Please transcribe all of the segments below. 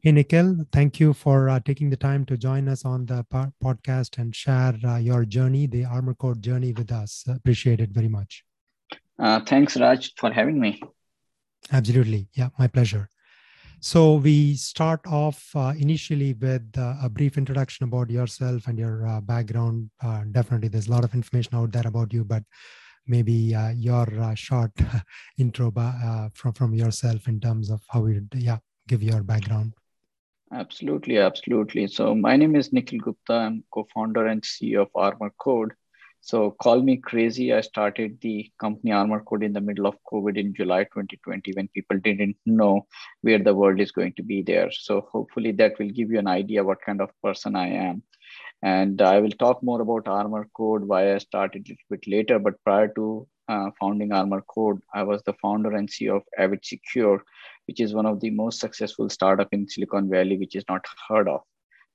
Hey, Nikhil, thank you for uh, taking the time to join us on the po- podcast and share uh, your journey, the Armor Code journey with us. Appreciate it very much. Uh, thanks, Raj, for having me. Absolutely. Yeah, my pleasure. So, we start off uh, initially with uh, a brief introduction about yourself and your uh, background. definitely, there's a lot of information out there about you, but maybe your short intro from, from yourself in terms of how you yeah, give your background. Absolutely, absolutely. So my name is Nikhil Gupta. I'm co-founder and CEO of Armor Code. So call me crazy. I started the company Armor Code in the middle of COVID in July 2020 when people didn't know where the world is going to be there. So hopefully that will give you an idea what kind of person I am. And I will talk more about Armor Code, why I started a little bit later. But prior to uh, founding Armor Code, I was the founder and CEO of Avid Secure, which is one of the most successful startup in Silicon Valley, which is not heard of.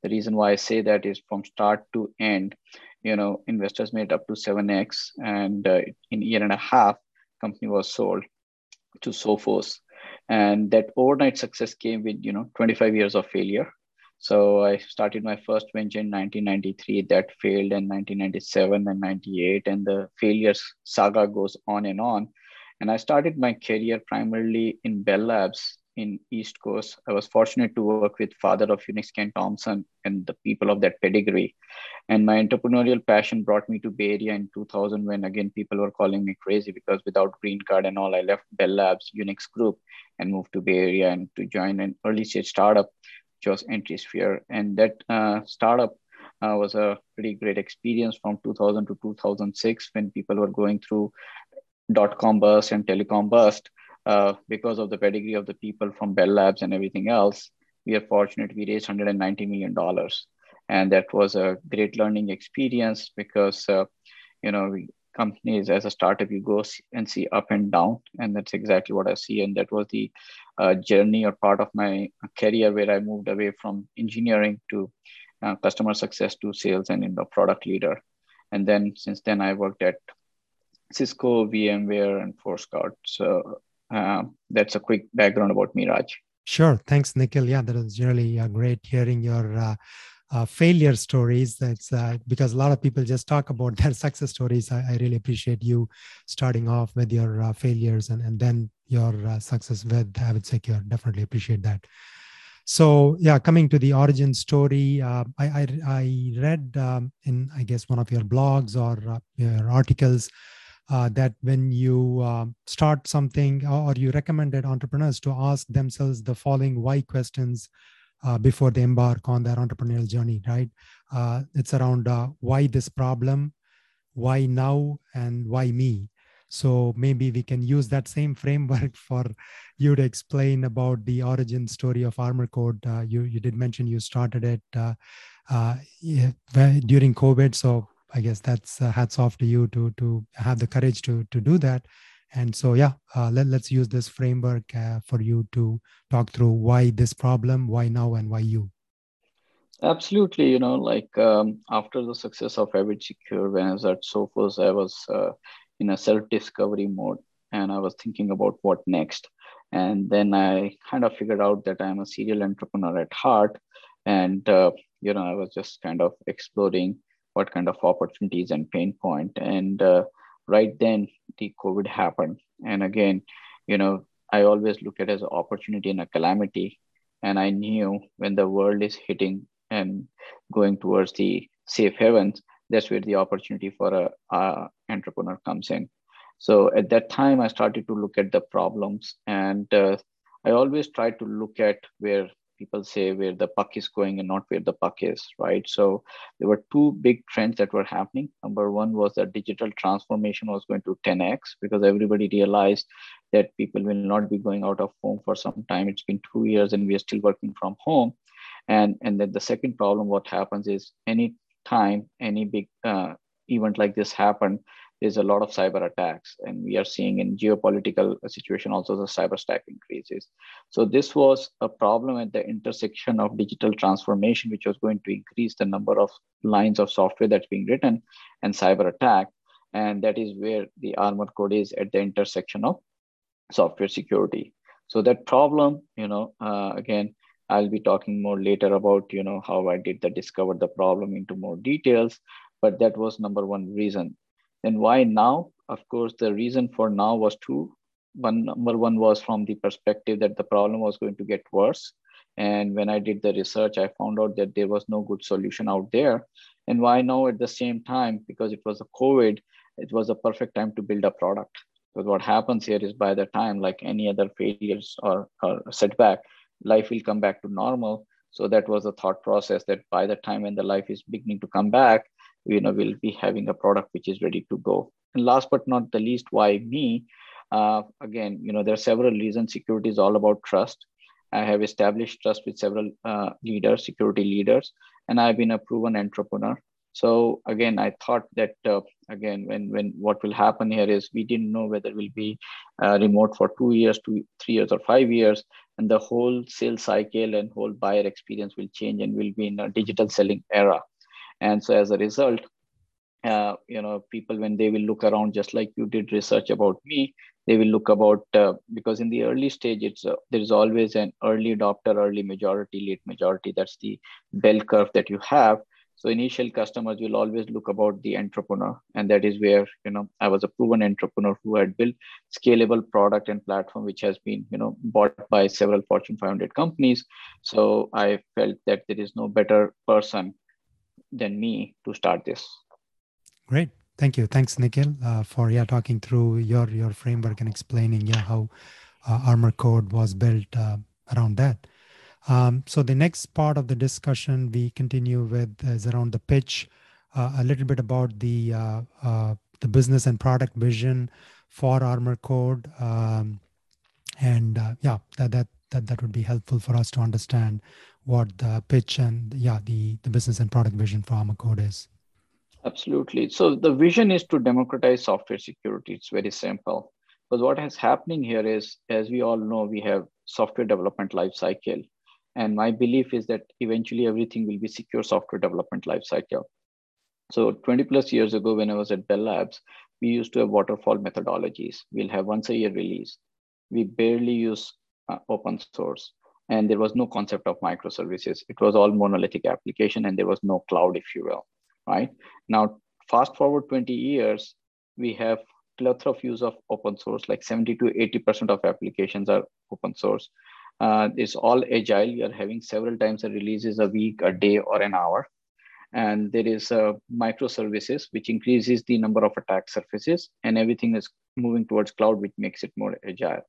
The reason why I say that is from start to end, you know, investors made up to 7x, and uh, in a year and a half, company was sold to Sophos. And that overnight success came with, you know, 25 years of failure. So I started my first venture in 1993. That failed in 1997 and 98, and the failures saga goes on and on. And I started my career primarily in Bell Labs in East Coast. I was fortunate to work with father of Unix Ken Thompson and the people of that pedigree. And my entrepreneurial passion brought me to Bay Area in 2000 when again people were calling me crazy because without green card and all, I left Bell Labs Unix group and moved to Bay Area and to join an early stage startup, which was Entrisphere. And that uh, startup uh, was a pretty great experience from 2000 to 2006 when people were going through dot com bust and telecom bust uh, because of the pedigree of the people from Bell Labs and everything else. We are fortunate we raised 190 million dollars, and that was a great learning experience because uh, you know we, companies as a startup you go and see up and down, and that's exactly what I see. And that was the uh, journey or part of my career where I moved away from engineering to uh, customer success to sales and in the product leader. And then since then I worked at Cisco, VMware, and ForeScout. So uh, that's a quick background about me, Raj. Sure. Thanks, Nikhil. Yeah, that was really uh, great hearing your uh, uh, failure stories. That's uh, because a lot of people just talk about their success stories. I, I really appreciate you starting off with your uh, failures and, and then your uh, success with Avid Secure. Definitely appreciate that. So yeah, coming to the origin story, I, I, I read um, in I guess one of your blogs or your articles uh, that when you uh, start something or you recommended entrepreneurs to ask themselves the following why questions uh, before they embark on their entrepreneurial journey, right? Uh, it's around uh, why this problem, why now, and why me. So maybe we can use that same framework for you to explain about the origin story of Armor Code. Uh, you you did mention you started it yeah, during COVID, so I guess that's uh, hats off to you to to have the courage to to do that. And so, yeah, uh, let, let's use this framework uh, for you to talk through why this problem, why now, and why you. Absolutely. You know, like um, after the success of Avid Secure, when I was at Sophos, I was uh, in a self discovery mode and I was thinking about what next. And then I kind of figured out that I'm a serial entrepreneur at heart. And, uh, you know, I was just kind of exploring what kind of opportunities and pain point and uh, right then the covid happened. And again you know i always look at as an opportunity and a calamity. And i knew when the world is hitting and going towards the safe havens that's where the opportunity for a, a entrepreneur comes in. So at that time i started to look at the problems. And uh, i always try to look at where people say where the puck is going and not where the puck is, right? So there were two big trends that were happening. Number one was that digital transformation was going to 10x because everybody realized that people will not be going out of home for some time. It's been two years and we are still working from home. And, and then the second problem, what happens is any time any big uh, event like this happened, there's a lot of cyber attacks and we are seeing in geopolitical situation also the cyber stack increases. So this was a problem at the intersection of digital transformation which was going to increase the number of lines of software that's being written and cyber attack. And that is where the armor code is at the intersection of software security. So that problem you know uh, again I'll be talking more later about, you know, how I did the discover the problem into more details, but that was number one reason. And why now? Of course, the reason for now was two. One number one was from the perspective that the problem was going to get worse. And when I did the research, I found out that there was no good solution out there. And why now at the same time? Because it was a COVID, it was a perfect time to build a product. But what happens here is by the time, like any other failures or, or setback, life will come back to normal. So that was the thought process that by the time when the life is beginning to come back, you know, we'll be having a product which is ready to go. And last but not the least, why me? Uh, again, you know, there are several reasons. Security is all about trust. I have established trust with several uh, leaders, security leaders, and I've been a proven entrepreneur. So again, I thought that uh, again, when when what will happen here is we didn't know whether we'll be uh, remote for two years, two, three years, or five years, and the whole sales cycle and whole buyer experience will change, and we'll be in a digital selling era. And so as a result, uh, you know, people when they will look around, just like you did research about me, they will look about uh, because in the early stage, it's uh, there is always an early adopter, early majority, late majority. That's the bell curve that you have so initial customers will always look about the entrepreneur, and that is where you know I was a proven entrepreneur who had built scalable product and platform, which has been you know bought by several Fortune 500 companies. So I felt that there is no better person than me to start this. Great, thank you. Thanks, Nikhil, uh, for yeah talking through your your framework and explaining yeah how uh, Armor Code was built uh, around that. Um, so the next part of the discussion we continue with is around the pitch, uh, a little bit about the uh, uh, the business and product vision for Armor Code, um, and yeah, that that that that would be helpful for us to understand what the pitch and yeah the the business and product vision for Armor Code is. Absolutely. So the vision is to democratize software security. It's very simple. Because what is happening here is, as we all know, we have software development lifecycle and my belief is that eventually everything will be secure software development lifecycle. So 20 plus years ago, when I was at Bell Labs, we used to have waterfall methodologies. We'll have once a year release. We barely use uh, open source. And there was no concept of microservices. It was all monolithic application and there was no cloud, if you will, right? Now, fast forward 20 years, we have plethora of use of open source, like 70 to 80% of applications are open source. Uh, it's all agile. Are having several times a releases a week, a day, or an hour. And there is uh, microservices, which increases the number of attack surfaces, and everything is moving towards cloud, which makes it more agile.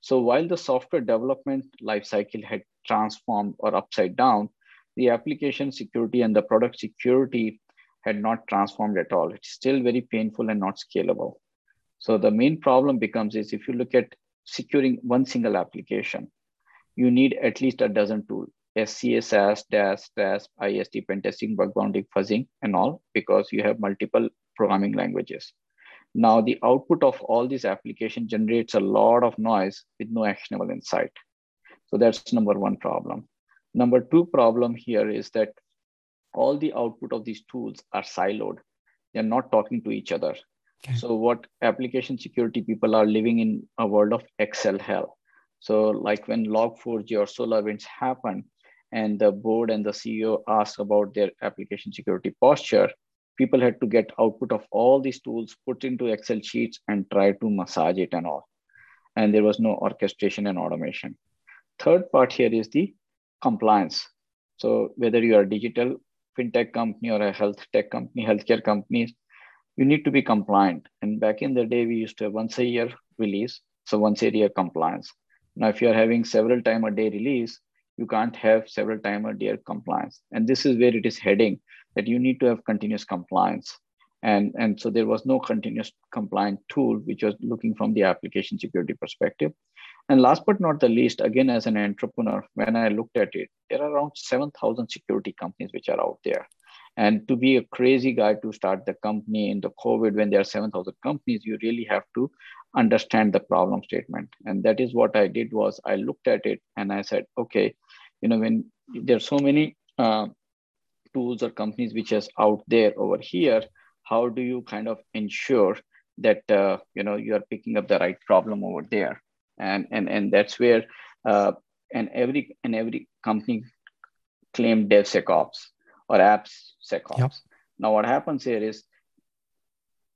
So while the software development lifecycle had transformed or upside down, the application security and the product security had not transformed at all. It's still very painful and not scalable. So the main problem becomes is if you look at securing one single application, you need at least a dozen tools SCSS, DAS, DAST, IST, pen testing, bug bounty, fuzzing, and all, because you have multiple programming languages. Now, the output of all these applications generates a lot of noise with no actionable insight. So that's number one problem. Number two problem here is that all the output of these tools are siloed. They're not talking to each other. Okay. So what application security people are living in a world of Excel hell so like when Log4j or SolarWinds happen and the board and the CEO asked about their application security posture, people had to get output of all these tools, put into Excel sheets and try to massage it and all. And there was no orchestration and automation. Third part here is the compliance. So whether you are a digital fintech company or a health tech company, healthcare companies, you need to be compliant. And back in the day, we used to have once a year release. So once a year compliance. Now, if you're having several time a day release, you can't have several time a day compliance. And this is where it is heading that you need to have continuous compliance. And, and so there was no continuous compliant tool, which was looking from the application security perspective. And last but not the least, again, as an entrepreneur, when I looked at it, there are around 7,000 security companies which are out there. And to be a crazy guy to start the company in the COVID when there are 7,000 companies, you really have to understand the problem statement and that is what i did was i looked at it and i said okay you know when there's so many uh, tools or companies which is out there over here how do you kind of ensure that uh, you know you are picking up the right problem over there and and and that's where uh, and every and every company claimed DevSecOps or AppSecOps. Yep. Now, what happens here is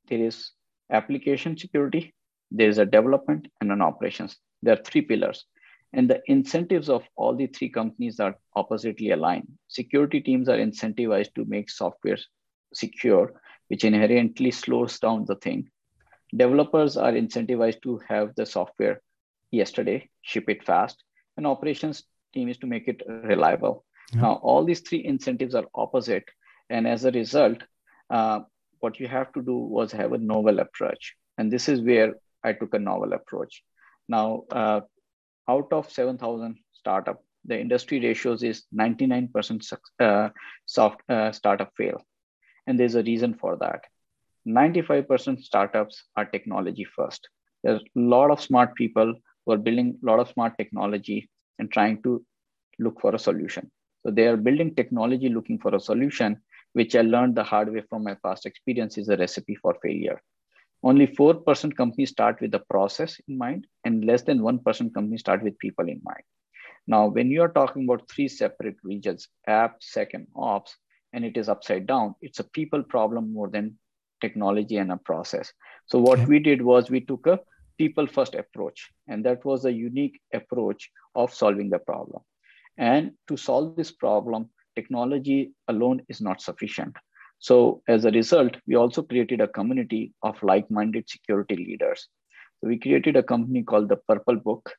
there is application security, there is a development, and an operations. There are three pillars. And the incentives of all the three companies are oppositely aligned. Security teams are incentivized to make software secure, which inherently slows down the thing. Developers are incentivized to have the software yesterday, ship it fast, and operations team is to make it reliable. Yeah. Now, all these three incentives are opposite. And as a result, uh, what you have to do was have a novel approach. And this is where I took a novel approach. Now, uh, out of 7,000 startup, the industry ratios is 99% uh, soft uh, startup fail. And there's a reason for that. 95% startups are technology first. There's a lot of smart people who are building a lot of smart technology and trying to look for a solution. So they are building technology looking for a solution, which I learned the hard way from my past experience is a recipe for failure. Only 4% companies start with the process in mind, and less than 1% companies start with people in mind. Now, when you are talking about three separate regions, app, second, ops, and it is upside down, it's a people problem more than technology and a process. So what we did was we took a people first approach, and that was a unique approach of solving the problem. And to solve this problem, technology alone is not sufficient. So as a result, we also created a community of like-minded security leaders. So we created a company called the Purple Book,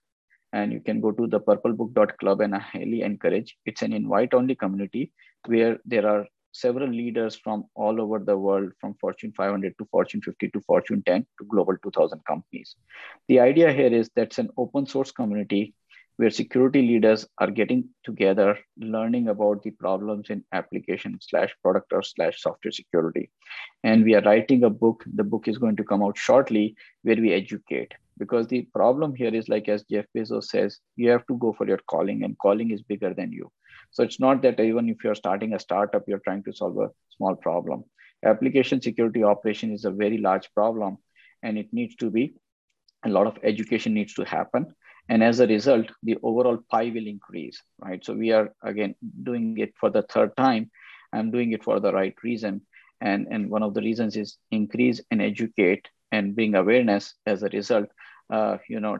and you can go to the purplebook.club and I highly encourage. It's an invite-only community where there are several leaders from all over the world, from Fortune 500 to Fortune 50 to Fortune 10 to Global 2000 companies. The idea here is that's an open source community where security leaders are getting together, learning about the problems in application slash product or slash software security. And we are writing a book. The book is going to come out shortly where we educate. Because the problem here is like as Jeff Bezos says, you have to go for your calling, and calling is bigger than you. So it's not that even if you're starting a startup, you're trying to solve a small problem. Application security operation is a very large problem, and it needs to be a lot of education needs to happen and as a result the overall pie will increase right? So we are again doing it for the third time. I'm doing it for the right reason. And and one of the reasons is increase and educate and bring awareness. As a result uh, you know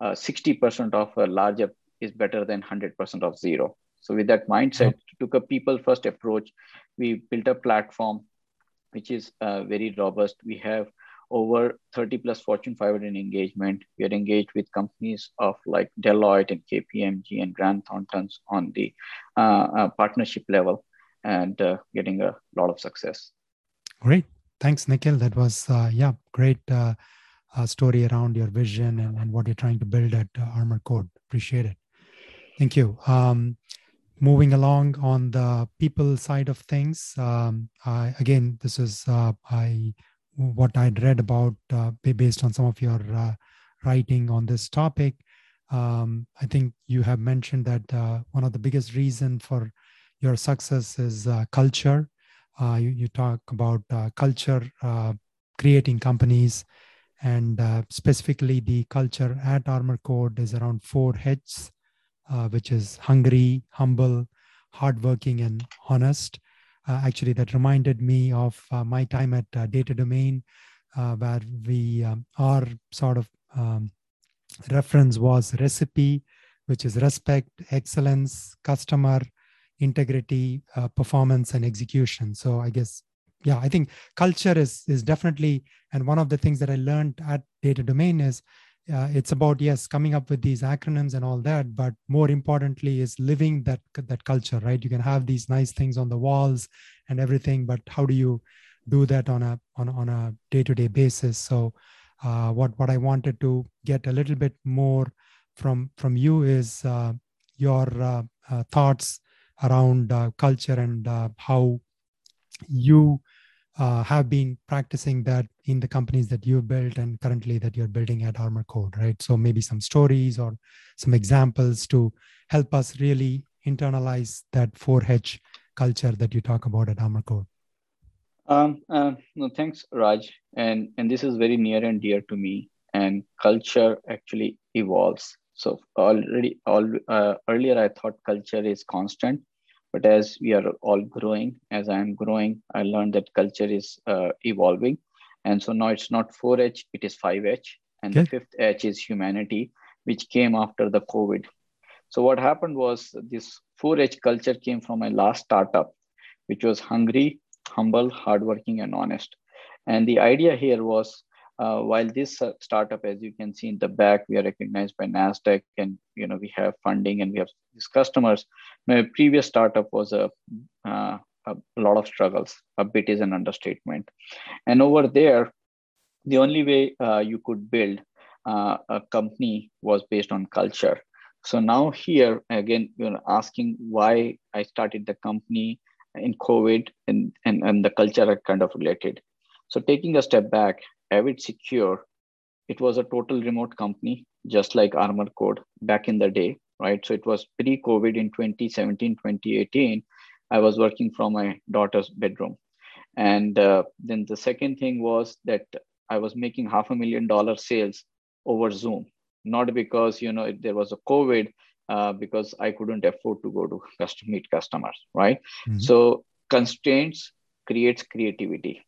uh, 60% of a larger is better than 100% of zero. So with that mindset took a people first approach. We built a platform which is uh, very robust. We have over 30 plus Fortune 500 engagement. We are engaged with companies of like Deloitte and KPMG and Grant Thornton's on the uh, uh, partnership level and uh, getting a lot of success. Great. Thanks, Nikhil. That was, uh, yeah, great uh, uh, story around your vision and, and what you're trying to build at Armor Code. Appreciate it. Thank you. Um, moving along on the people side of things, um, I, again, this is, I what I'd read about uh, based on some of your uh, writing on this topic. Um, I think you have mentioned that uh, one of the biggest reason for your success is uh, culture. Uh, you, you, talk about uh, culture creating companies, and specifically the culture at Armor Code is around four H's, which is hungry, humble, hardworking, and honest uh, actually that reminded me of uh, my time at uh, Data Domain, uh, where we um, our sort of um, reference was recipe, which is respect, excellence, customer integrity, uh, performance, and execution. So I guess yeah, I think culture is is definitely and one of the things that I learned at Data Domain is uh, it's about yes coming up with these acronyms and all that but more importantly is living that that culture right? You can have these nice things on the walls and everything but how do you do that on a on, on a day-to-day basis? So uh, what what i wanted to get a little bit more from from you is uh, your uh, uh, thoughts around uh, culture and how you uh, have been practicing that in the companies that you've built and currently that you're building at Armor Code, right? So maybe some stories or some examples to help us really internalize that 4H culture that you talk about at Armor Code. Um, uh, no, thanks, Raj. And and this is very near and dear to me. And culture actually evolves. So already, all uh, earlier I thought culture is constant, but as we are all growing, as I am growing, I learned that culture is uh, evolving, and so now it's not 4H, it is 5H, and okay. the fifth H is humanity, which came after the COVID. So what happened was this 4H culture came from my last startup, which was hungry, humble, hardworking, and honest. And the idea here was uh, while this uh, startup, as you can see in the back, we are recognized by Nasdaq, and you know we have funding and we have these customers. My previous startup was a, uh, a lot of struggles. A bit is an understatement. And over there, the only way uh, you could build a company was based on culture. So now here again, you're asking why I started the company in COVID and, and, and the culture are kind of related. So taking a step back, Avid Secure, it was a total remote company, just like Armor Code back in the day, right? So it was pre-COVID in 2017, 2018. I was working from my daughter's bedroom. And uh, then the second thing was that I was making half a million dollar sales over Zoom, not because you know there was a COVID, uh, because I couldn't afford to go to custom meet customers, right? Mm-hmm. So constraints creates creativity,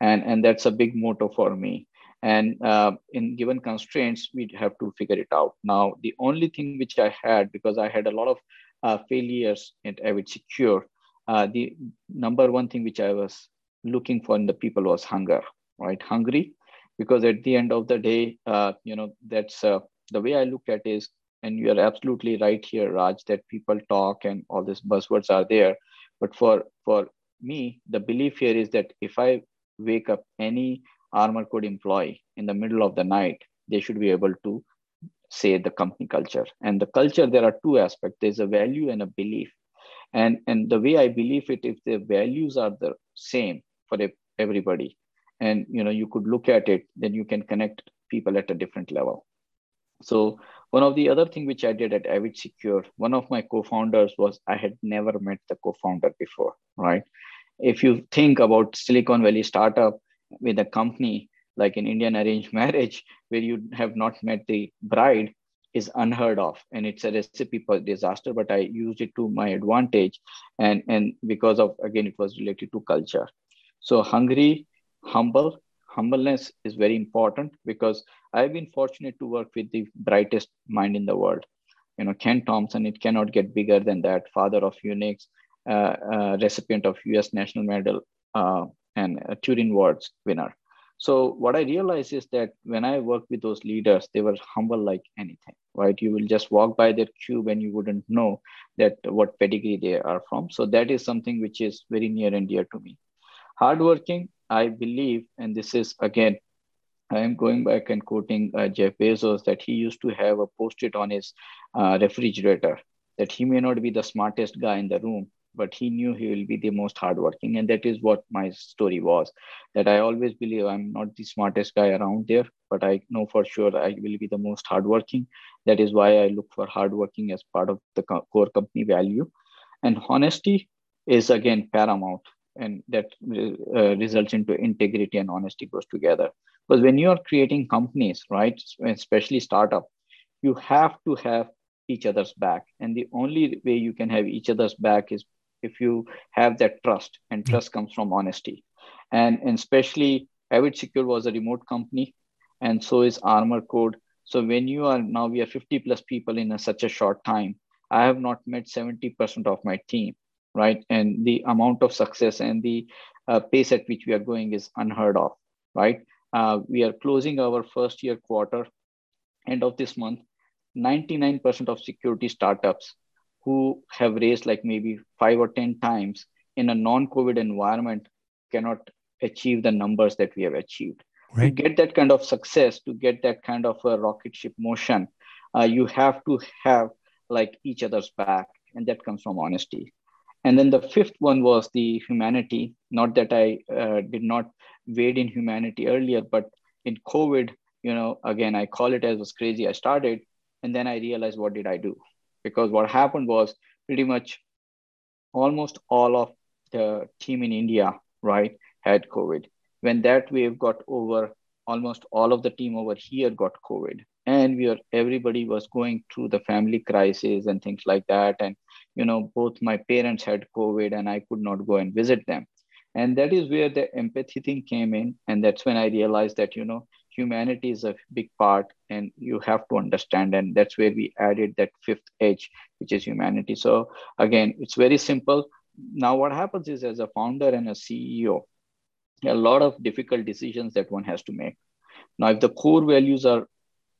and and that's a big motto for me. And uh, in given constraints, we have to figure it out. Now, the only thing which I had because I had a lot of uh, failures at Avid Secure, uh, the number one thing which I was looking for in the people was hunger, right? Hungry, because at the end of the day, uh, you know, that's uh, the way I look at is and you're absolutely right here raj that people talk and all these buzzwords are there but for for me the belief here is that if i wake up any armor code employee in the middle of the night they should be able to say the company culture. And the culture there are two aspects. There's a value and a belief. And and the way i believe it if the values are the same for everybody and you know you could look at it then you can connect people at a different level. So one of the other thing which I did at Avid Secure, one of my co-founders was I had never met the co-founder before, right? If you think about Silicon Valley startup with a company like an Indian arranged marriage, where you have not met the bride, is unheard of, and it's a recipe for disaster. But I used it to my advantage, and and because of again it was related to culture. So hungry, humble, humbleness is very important because I've been fortunate to work with the brightest mind in the world. You know, Ken Thompson, it cannot get bigger than that, father of Unix, recipient of US National Medal, uh, and a Turing Awards winner. So what I realized is that when I worked with those leaders, they were humble like anything, right? You will just walk by their cube and you wouldn't know that what pedigree they are from. So that is something which is very near and dear to me. Hardworking, I believe, and this is again, I am going back and quoting uh, Jeff Bezos that he used to have a post-it on his uh, refrigerator that he may not be the smartest guy in the room, but he knew he will be the most hardworking. And that is what my story was. That I always believe I'm not the smartest guy around there, but I know for sure I will be the most hardworking. That is why I look for hardworking as part of the core company value. And honesty is again paramount and that uh, results into integrity and honesty goes together because when you are creating companies right especially startup you have to have each other's back and the only way you can have each other's back is if you have that trust and hmm. trust comes from honesty and, and especially avid secure was a remote company and so is armor code so when you are now we are 50 plus people in a, such a short time i have not met 70% of my team right? And the amount of success and the uh, pace at which we are going is unheard of, right? Uh, we are closing our first year quarter end of this month. 99% of security startups who have raised like maybe five or 10 times in a non-COVID environment cannot achieve the numbers that we have achieved. Right. To get that kind of success, to get that kind of a rocket ship motion, uh, you have to have like each other's back, and that comes from honesty. And then the fifth one was the humanity. Not that I uh, did not wade in humanity earlier, but in COVID, you know, again, I call it as was crazy. I started, and then I realized what did I do? Because what happened was pretty much almost all of the team in India, right, had COVID. When that wave got over, almost all of the team over here got COVID. and we are everybody was going through the family crisis and things like that and you know both my parents had covid and i could not go and visit them and that is where the empathy thing came in and that's when i realized that you know humanity is a big part and you have to understand and that's where we added that fifth edge which is humanity. So again it's very simple. Now what happens is as a founder and a ceo a lot of difficult decisions that one has to make. Now if the core values are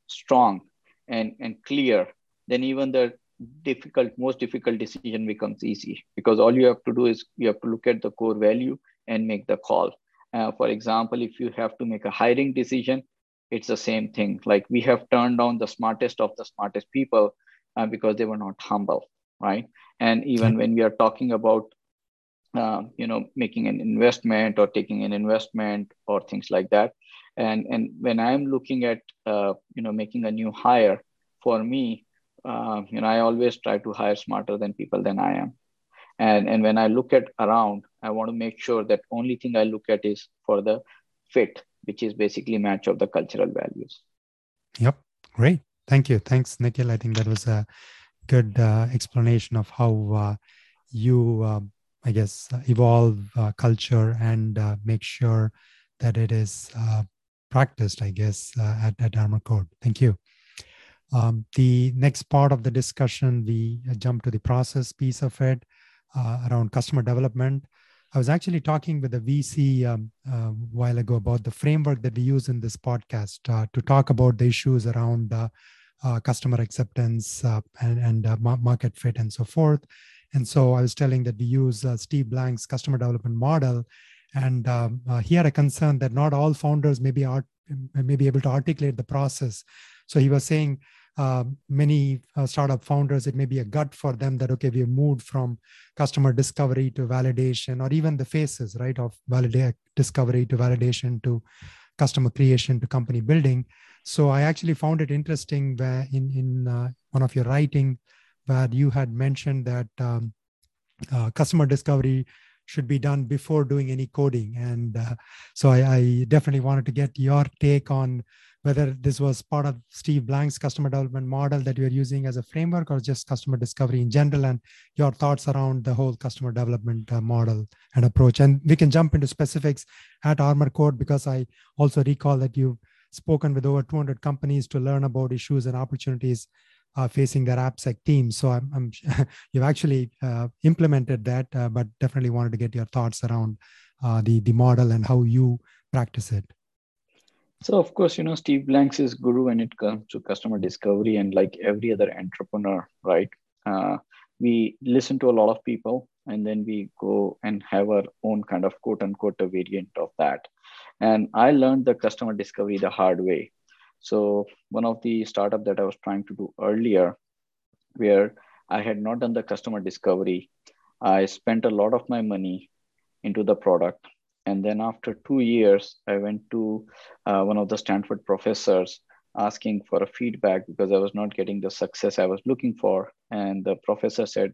strong and, and clear then even the difficult most difficult decision becomes easy because all you have to do is you have to look at the core value and make the call uh, for example if you have to make a hiring decision it's the same thing. Like we have turned down the smartest of the smartest people uh, because they were not humble right? And even when we are talking about uh, you know making an investment or taking an investment or things like that and and when i'm looking at uh, you know making a new hire for me uh, you know i always try to hire smarter than people than i am. And and when i look at around i want to make sure that only thing i look at is for the fit which is basically match of the cultural values. Yep. Great. Thank you. Thanks nikhil. I think that was a good uh, explanation of how uh, you uh, i guess evolve uh, culture and uh, make sure that it is uh, practiced i guess at, at armor code thank you. Um, the next part of the discussion, we jump to the process piece of it around customer development. I was actually talking with a VC um, a uh, while ago about the framework that we use in this podcast uh, to talk about the issues around uh, uh customer acceptance uh, and, and market fit and so forth. And so I was telling that we use Steve Blank's customer development model. And um, he had a concern that not all founders may be, art, may be able to articulate the process. So he was saying uh, many uh, startup founders, it may be a gut for them that, okay, we have moved from customer discovery to validation, or even the phases, right, of validate discovery to validation to customer creation to company building. So I actually found it interesting where in, in uh, one of your writing where you had mentioned that um, uh, customer discovery should be done before doing any coding. And uh, so I, I, definitely wanted to get your take on whether this was part of Steve Blank's customer development model that you're using as a framework or just customer discovery in general, and your thoughts around the whole customer development uh, model and approach. And we can jump into specifics at Armor Code because I also recall that you've spoken with over 200 companies to learn about issues and opportunities uh, facing their AppSec team. So I'm, I'm you've actually uh, implemented that, uh, but definitely wanted to get your thoughts around uh, the the model and how you practice it. So of course, you know, Steve Blanks is guru when it comes to customer discovery, and like every other entrepreneur, right? Uh, we listen to a lot of people, and then we go and have our own kind of quote unquote a variant of that. And I learned the customer discovery the hard way. So one of the startup that I was trying to do earlier, where I had not done the customer discovery, I spent a lot of my money into the product and then after two years, I went to uh, one of the Stanford professors asking for a feedback because I was not getting the success I was looking for. And the professor said,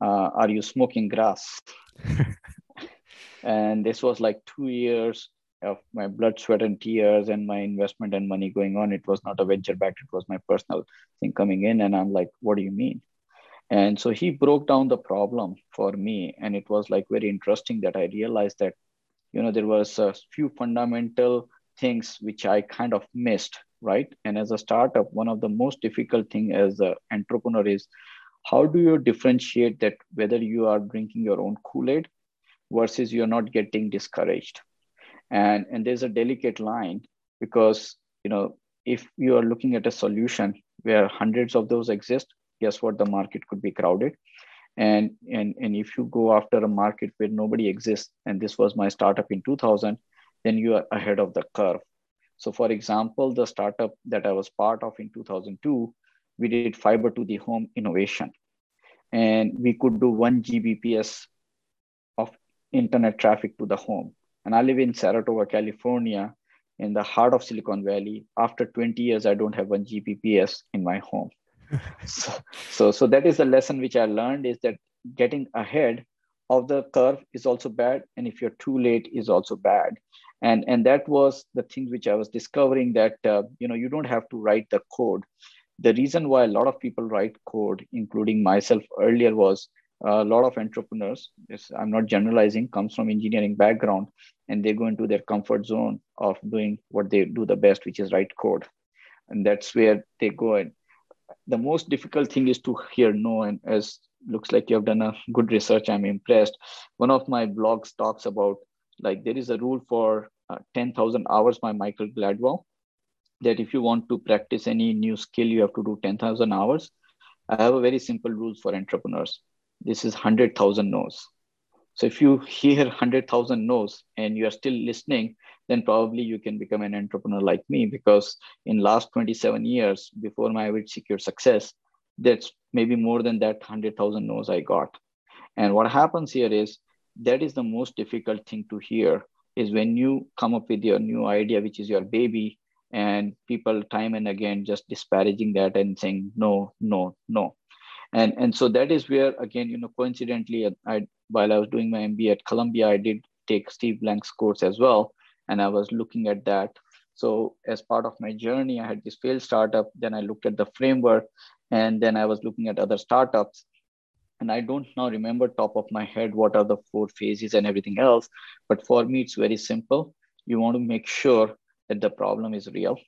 uh, Are you smoking grass? and this was like two years of my blood, sweat, and tears, and my investment and money going on. It was not a venture back, it was my personal thing coming in. And I'm like, What do you mean? And so he broke down the problem for me. And it was like very interesting that I realized that you know there was a few fundamental things which i kind of missed right? And as a startup one of the most difficult thing as an entrepreneur is how do you differentiate that whether you are drinking your own kool-aid versus you're not getting discouraged? And and there's a delicate line because you know if you are looking at a solution where hundreds of those exist guess what? The market could be crowded and and and if you go after a market where nobody exists and this was my startup in 2000 then you are ahead of the curve. So for example the startup that i was part of in 2002 we did fiber to the home innovation. And we could do 1 gbps of internet traffic to the home. And i live in saratoga california in the heart of silicon valley. After 20 years i don't have 1 gbps in my home so, so so that is the lesson which i learned is that getting ahead of the curve is also bad and if you're too late is also bad. And and that was the thing which i was discovering that uh, you know you don't have to write the code. The reason why a lot of people write code including myself earlier was a lot of entrepreneurs this i'm not generalizing comes from engineering background and they go into their comfort zone of doing what they do the best which is write code. And that's where they go and the most difficult thing is to hear no and as looks like you have done a good research i'm impressed. One of my blogs talks about like there is a rule for uh, 10000 hours by michael gladwell that if you want to practice any new skill you have to do 10000 hours. I have a very simple rules for entrepreneurs. This is 100000 no's so if you hear 100000 no's and you are still listening then probably you can become an entrepreneur like me because in last 27 years before my Avid Secure success that's maybe more than that 100000 no's i got. And what happens here is that is the most difficult thing to hear is when you come up with your new idea which is your baby and people time and again just disparaging that and saying no no no and and so that is where again you know coincidentally i while i was doing my mba at columbia i did take steve blank's course as well and i was looking at that. So as part of my journey i had this failed startup then i looked at the framework and then i was looking at other startups. And i don't now remember top of my head what are the four phases and everything else but for me it's very simple. You want to make sure that the problem is real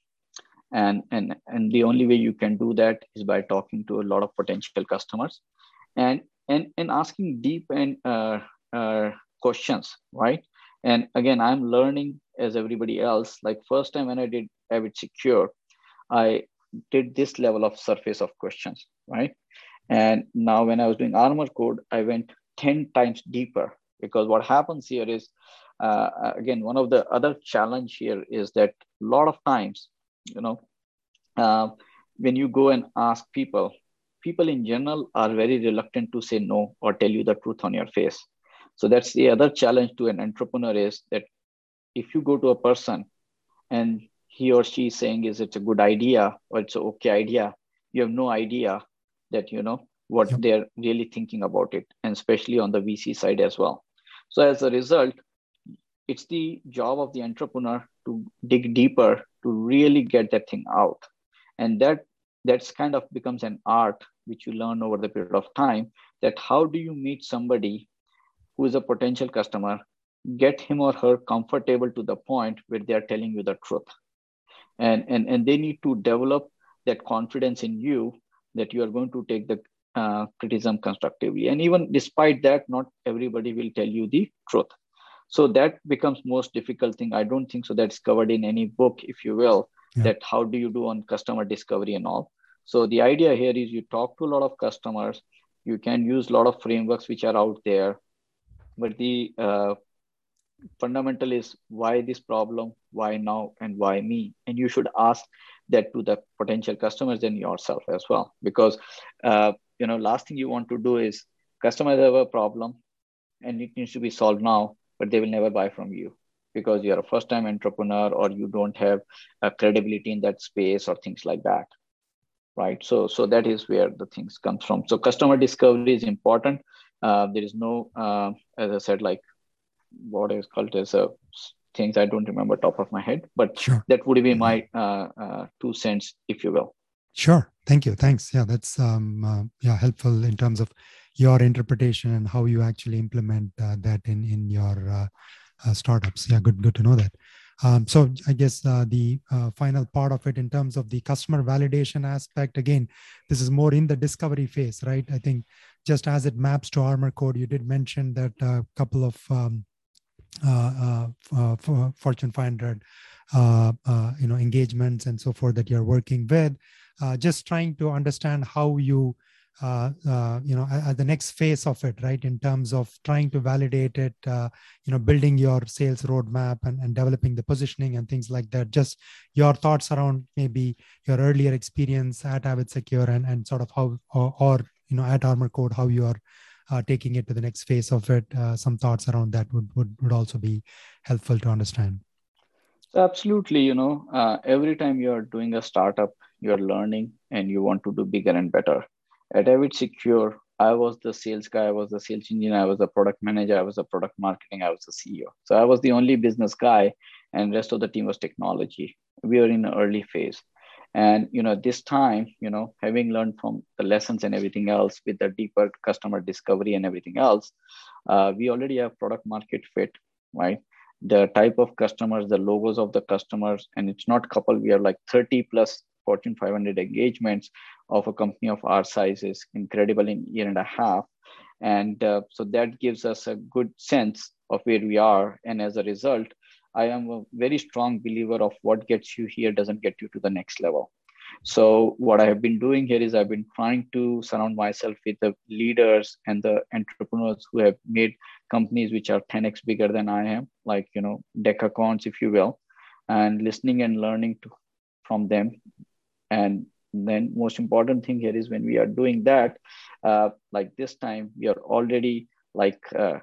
and and and the only way you can do that is by talking to a lot of potential customers and and and asking deep and uh, uh, questions right? And again i'm learning as everybody else. Like first time when i did avid secure i did this level of surface of questions right? And now when i was doing armor code i went 10 times deeper because what happens here is uh, again one of the other challenge here is that a lot of times you know. Uh, when you go and ask people people in general are very reluctant to say no or tell you the truth on your face. So that's the other challenge to an entrepreneur is that if you go to a person and he or she is saying is it's a good idea or it's an okay idea you have no idea that you know what yep. they're really thinking about it and especially on the vc side as well. So as a result it's the job of the entrepreneur to dig deeper to really get that thing out. And that that's kind of becomes an art which you learn over the period of time that how do you meet somebody who is a potential customer get him or her comfortable to the point where they are telling you the truth. And and, and they need to develop that confidence in you that you are going to take the uh, criticism constructively. And even despite that not everybody will tell you the truth so that becomes most difficult thing. I don't think so that's covered in any book if you will yeah. that how do you do on customer discovery and all. So the idea here is you talk to a lot of customers. You can use a lot of frameworks which are out there. But the uh, fundamental is why this problem why now and why me? And you should ask that to the potential customers and yourself as well. Because uh, you know last thing you want to do is customers have a problem and it needs to be solved now but they will never buy from you because you're a first time entrepreneur or you don't have a credibility in that space or things like that right? So so that is where the things comes from. So customer discovery is important. Uh, there is no uh, as i said like what is called as a things i don't remember top of my head but sure. that would be my uh, uh, two cents if you will. Sure. Thank you. Thanks. Yeah that's um, uh, yeah helpful in terms of your interpretation and how you actually implement uh, that in in your uh, uh, startups yeah good good to know that um, so I guess uh, the final part of it in terms of the customer validation aspect, again, this is more in the discovery phase, right? I think just as it maps to Armor Code, you did mention that a couple of um, uh, uh, uh Fortune 500, uh, you know, engagements and so forth that you're working with. just trying to understand how you uh, uh, you know at, the next phase of it right in terms of trying to validate it uh, you know building your sales roadmap and, and developing the positioning and things like that. Just your thoughts around maybe your earlier experience at avid secure and, and sort of how or, or you know at armor code how you are uh, taking it to the next phase of it. Uh, some thoughts around that would, would would also be helpful to understand. Absolutely you know uh, every time you're doing a startup you're learning and you want to do bigger and better at Avid Secure, I was the sales guy, I was the sales engineer, I was the product manager, I was the product marketing, I was the CEO. So I was the only business guy, and rest of the team was technology. We were in an early phase. And you know, this time, you know, having learned from the lessons and everything else with the deeper customer discovery and everything else, uh, we already have product market fit, right? The type of customers, the logos of the customers, and it's not couple. We have like 30 plus Fortune 500 engagements of a company of our size is incredible in year and a half. And uh, so that gives us a good sense of where we are. And as a result, I am a very strong believer of what gets you here doesn't get you to the next level. So what I have been doing here is I've been trying to surround myself with the leaders and the entrepreneurs who have made companies which are 10x bigger than I am, like you know decacorns, if you will, and listening and learning to, from them and then most important thing here is when we are doing that uh, like this time we are already like uh,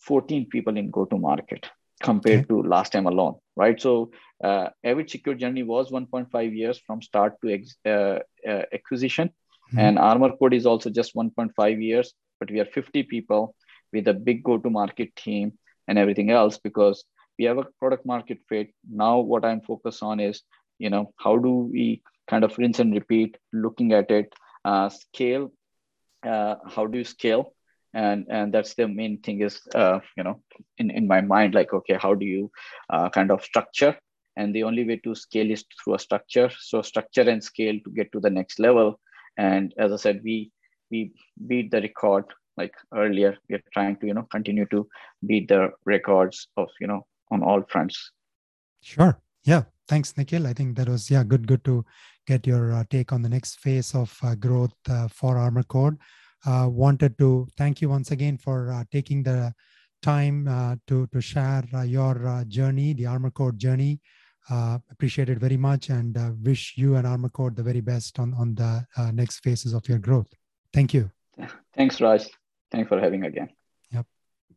14 people in go to market compared okay. to last time alone right so uh, Avid Secure journey was 1.5 years from start to ex- uh, uh, acquisition mm-hmm. and ArmorCode is also just 1.5 years but we are 50 people with a big go to market team and everything else because we have a product market fit now what i'm focused on is you know how do we kind of rinse and repeat, looking at it, uh, scale. Uh, how do you scale? And and that's the main thing is uh, you know in in my mind like okay how do you uh, kind of structure? And the only way to scale is through a structure. So structure and scale to get to the next level. And as i said we we beat the record like earlier. We're trying to you know continue to beat the records of you know on all fronts. Sure. Yeah. Thanks nikhil. I think that was yeah good good to get your uh, take on the next phase of uh, growth uh, for ArmorCode. Uh, wanted to thank you once again for uh, taking the time uh, to, to share your journey, the ArmorCode journey. Appreciate it very much and wish you and ArmorCode the very best on, on the next phases of your growth. Thank you. Thanks, Raj. Thanks for having again.